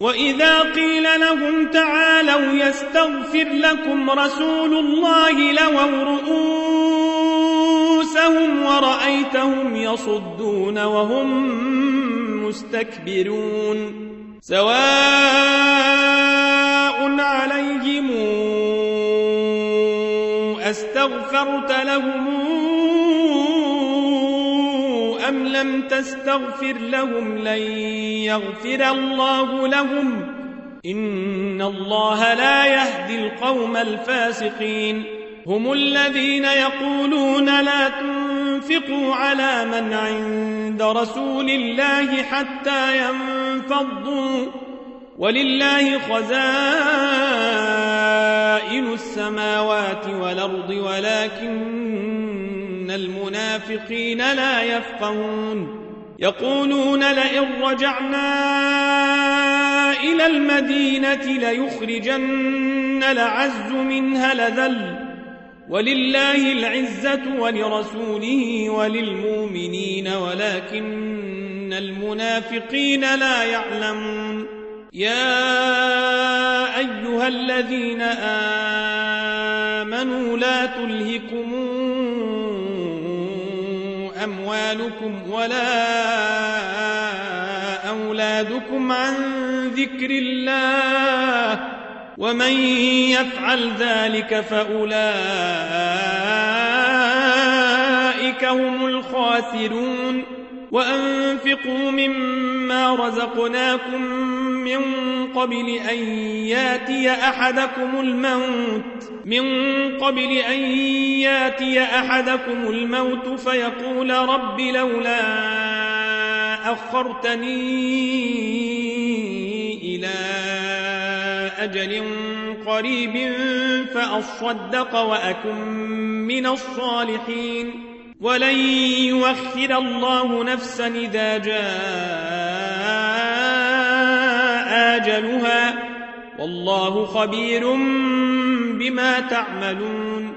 وإذا قيل لهم تعالوا يستغفر لكم رسول الله لووا رؤوسهم ورأيتهم يصدون وهم مستكبرون سواء عليهم أستغفرت لهم أم لم تستغفر لهم لن يغفر الله لهم. إن الله لا يهدي القوم الفاسقين. هم الذين يقولون لا تنفقوا على من عند رسول الله حتى ينفضوا. ولله خزائن السماوات والأرض ولكن المنافقين لا يفقهون يقولون لئن رجعنا إلى المدينة ليخرجن لعز منها لذل ولله العزة ولرسوله وللمؤمنين ولكن المنافقين لا يعلمون يا أيها الذين آمنوا لا تلهكم أموالكم ولا أولادكم عن ذكر الله ومن يفعل ذلك فأولئك هم الخاسرون وأنفقوا مما رزقناكم من قبل أن ياتي أحدكم الموت. من قبل أن ياتي أحدكم الموت فيقول رب لولا أخرتني إلى أجل قريب فأصدق وأكن من الصالحين. ولن يوخر الله نفسا إذا جاء آجلها. والله خبير بما تعملون.